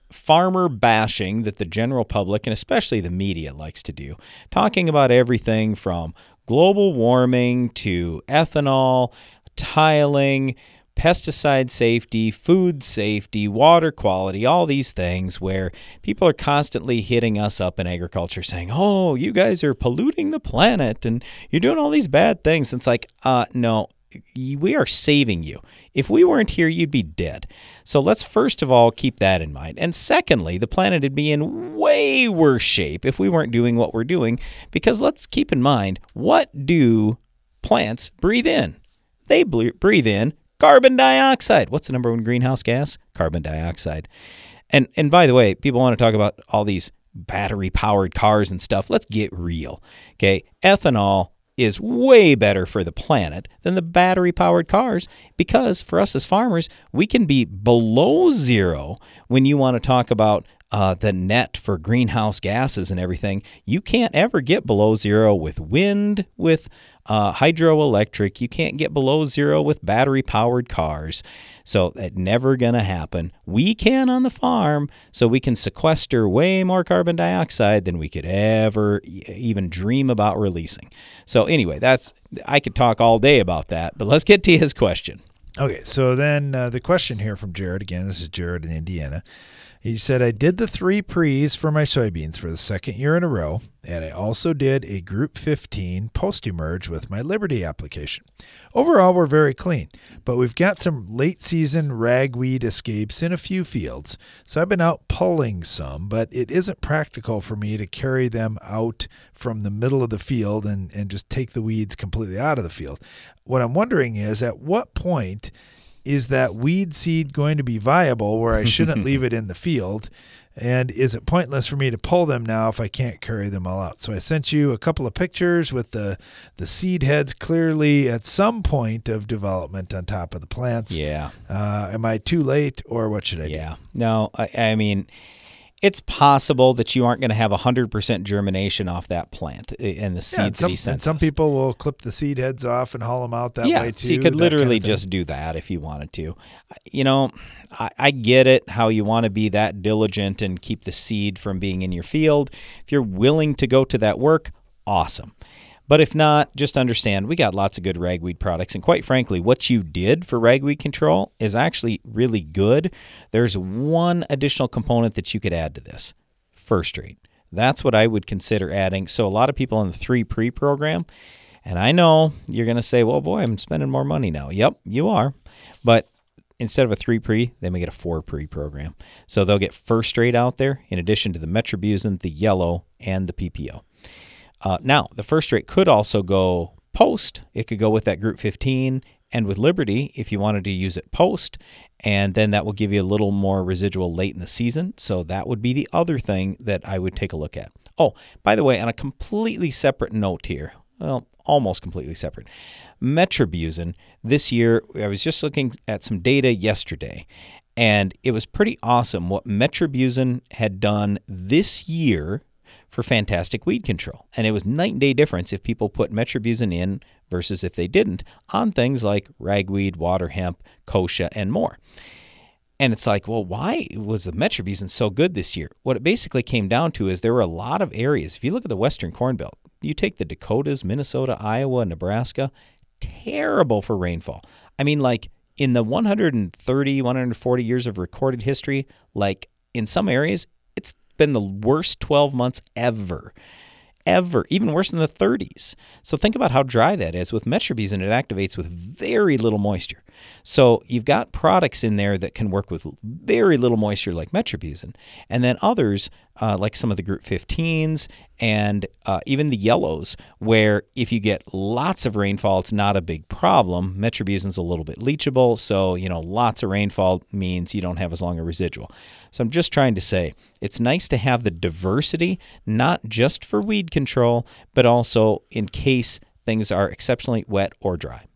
farmer bashing that the general public and especially the media likes to do, talking about everything from global warming to ethanol, tiling pesticide safety, food safety, water quality, all these things where people are constantly hitting us up in agriculture saying, oh, you guys are polluting the planet and you're doing all these bad things. It's like, uh, no, we are saving you. If we weren't here, you'd be dead. So let's first of all keep that in mind. And secondly, the planet would be in way worse shape if we weren't doing what we're doing. Because let's keep in mind what do plants breathe in? They breathe in carbon dioxide. What's the number one greenhouse gas? Carbon dioxide. And and by the way, people want to talk about all these battery powered cars and stuff. Let's get real. Okay? Ethanol is way better for the planet than the battery powered cars because for us as farmers, we can be below zero when you want to talk about uh, the net for greenhouse gases and everything. You can't ever get below zero with wind, with uh, hydroelectric. You can't get below zero with battery powered cars. So that's never going to happen. We can on the farm, so we can sequester way more carbon dioxide than we could ever even dream about releasing. So, anyway, that's I could talk all day about that, but let's get to his question. Okay, so then uh, the question here from Jared again. This is Jared in Indiana. He said, I did the three pre's for my soybeans for the second year in a row, and I also did a Group 15 post emerge with my Liberty application. Overall, we're very clean, but we've got some late season ragweed escapes in a few fields. So I've been out pulling some, but it isn't practical for me to carry them out from the middle of the field and, and just take the weeds completely out of the field. What I'm wondering is at what point is that weed seed going to be viable where I shouldn't leave it in the field? And is it pointless for me to pull them now if I can't carry them all out? So I sent you a couple of pictures with the the seed heads clearly at some point of development on top of the plants. Yeah. Uh, am I too late or what should I yeah. do? Yeah. No, I, I mean, it's possible that you aren't going to have 100% germination off that plant and the seeds Yeah, and some, that he sent and some us. people will clip the seed heads off and haul them out that yeah, way too. so you could literally kind of just do that if you wanted to. You know, I, I get it how you want to be that diligent and keep the seed from being in your field. If you're willing to go to that work, awesome. But if not, just understand we got lots of good ragweed products. And quite frankly, what you did for ragweed control is actually really good. There's one additional component that you could add to this FirstRate. That's what I would consider adding. So a lot of people in the three pre program, and I know you're going to say, well, boy, I'm spending more money now. Yep, you are. But instead of a three pre, they may get a four pre program. So they'll get FirstRate out there in addition to the Metribuzin, the yellow, and the PPO. Uh, now, the FirstRate could also go post. It could go with that Group 15 and with Liberty if you wanted to use it post. And then that will give you a little more residual late in the season. So that would be the other thing that I would take a look at. Oh, by the way, on a completely separate note here, well, almost completely separate. Metribuzin this year, I was just looking at some data yesterday, and it was pretty awesome what Metribuzin had done this year for fantastic weed control. And it was night and day difference if people put Metribuzin in versus if they didn't on things like ragweed, water hemp, kochia, and more. And it's like, well, why was the Metribuzin so good this year? What it basically came down to is there were a lot of areas. If you look at the Western Corn Belt, you take the Dakotas, Minnesota, Iowa, Nebraska, terrible for rainfall. I mean, like in the 130, 140 years of recorded history, like in some areas, been the worst 12 months ever. Ever, even worse than the 30s. So think about how dry that is. With Metribuzin, it activates with very little moisture. So you've got products in there that can work with very little moisture, like Metribuzin, and then others uh, like some of the Group 15s and uh, even the yellows, where if you get lots of rainfall, it's not a big problem. Metribuzin's a little bit leachable, so you know lots of rainfall means you don't have as long a residual. So I'm just trying to say it's nice to have the diversity, not just for weed control, but also in case things are exceptionally wet or dry.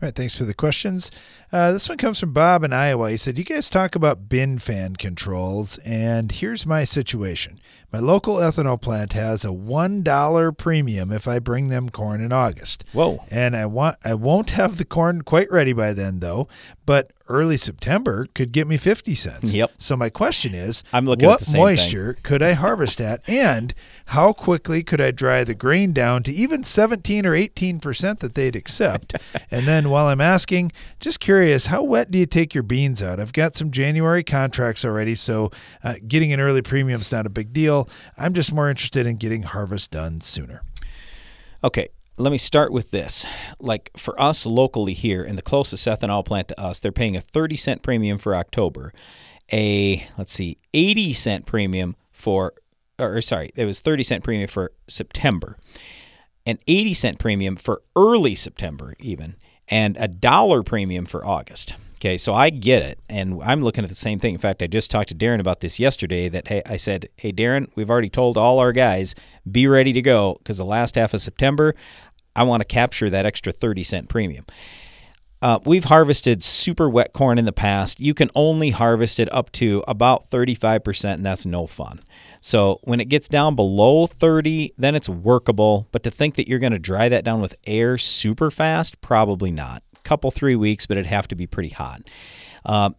All right, thanks for the questions. Uh, this one comes from Bob in Iowa. He said, You guys talk about bin fan controls, and here's my situation. My local ethanol plant has a $1 premium if I bring them corn in August. Whoa. And I want I won't have the corn quite ready by then though, but early September could get me 50 cents. Yep. So my question is, I'm looking at what same thing. moisture could I harvest at and how quickly could I dry the grain down to even 17 or 18% that they'd accept? and then while I'm asking, just curious, how wet do you take your beans out? I've got some January contracts already, so uh, getting an early premium is not a big deal. I'm just more interested in getting harvest done sooner. Okay, let me start with this. Like for us locally here, in the closest ethanol plant to us, they're paying a 30 cent premium for October, a, let's see, 80 cent premium for, or sorry, it was 30 cent premium for September, an 80 cent premium for early September, even, and a dollar premium for August. Okay, so I get it, and I'm looking at the same thing. In fact, I just talked to Darren about this yesterday. That hey, I said, "Hey, Darren, we've already told all our guys be ready to go because the last half of September, I want to capture that extra 30 cent premium." Uh, we've harvested super wet corn in the past. You can only harvest it up to about 35%, and that's no fun. So when it gets down below 30, then it's workable. But to think that you're going to dry that down with air super fast, probably not. Couple, three weeks, but it'd have to be pretty hot. Uh,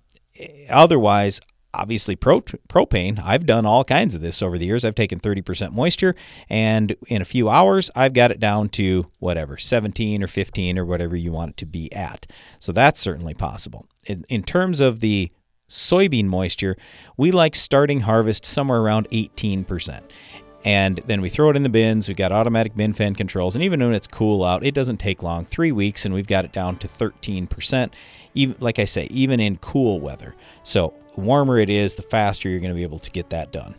otherwise, obviously pro- propane i've done all kinds of this over the years i've taken 30% moisture and in a few hours i've got it down to whatever 17 or 15 or whatever you want it to be at so that's certainly possible in, in terms of the soybean moisture we like starting harvest somewhere around 18% and then we throw it in the bins. We've got automatic bin fan controls, and even when it's cool out, it doesn't take long three weeks, and we've got it down to 13%. Even like I say, even in cool weather. So warmer it is, the faster you're going to be able to get that done.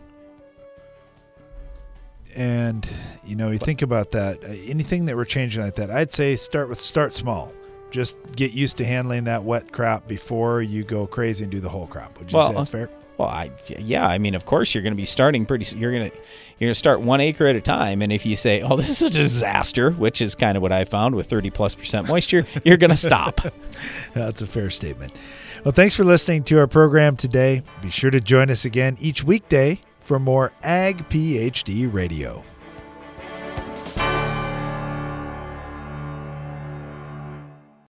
And you know, you think about that. Anything that we're changing like that, I'd say start with start small. Just get used to handling that wet crop before you go crazy and do the whole crop. Would you say that's fair? Well, I yeah, I mean, of course you're going to be starting pretty. You're going to you're going to start one acre at a time, and if you say, "Oh, this is a disaster," which is kind of what I found with 30 plus percent moisture, you're going to stop. That's a fair statement. Well, thanks for listening to our program today. Be sure to join us again each weekday for more Ag PhD Radio.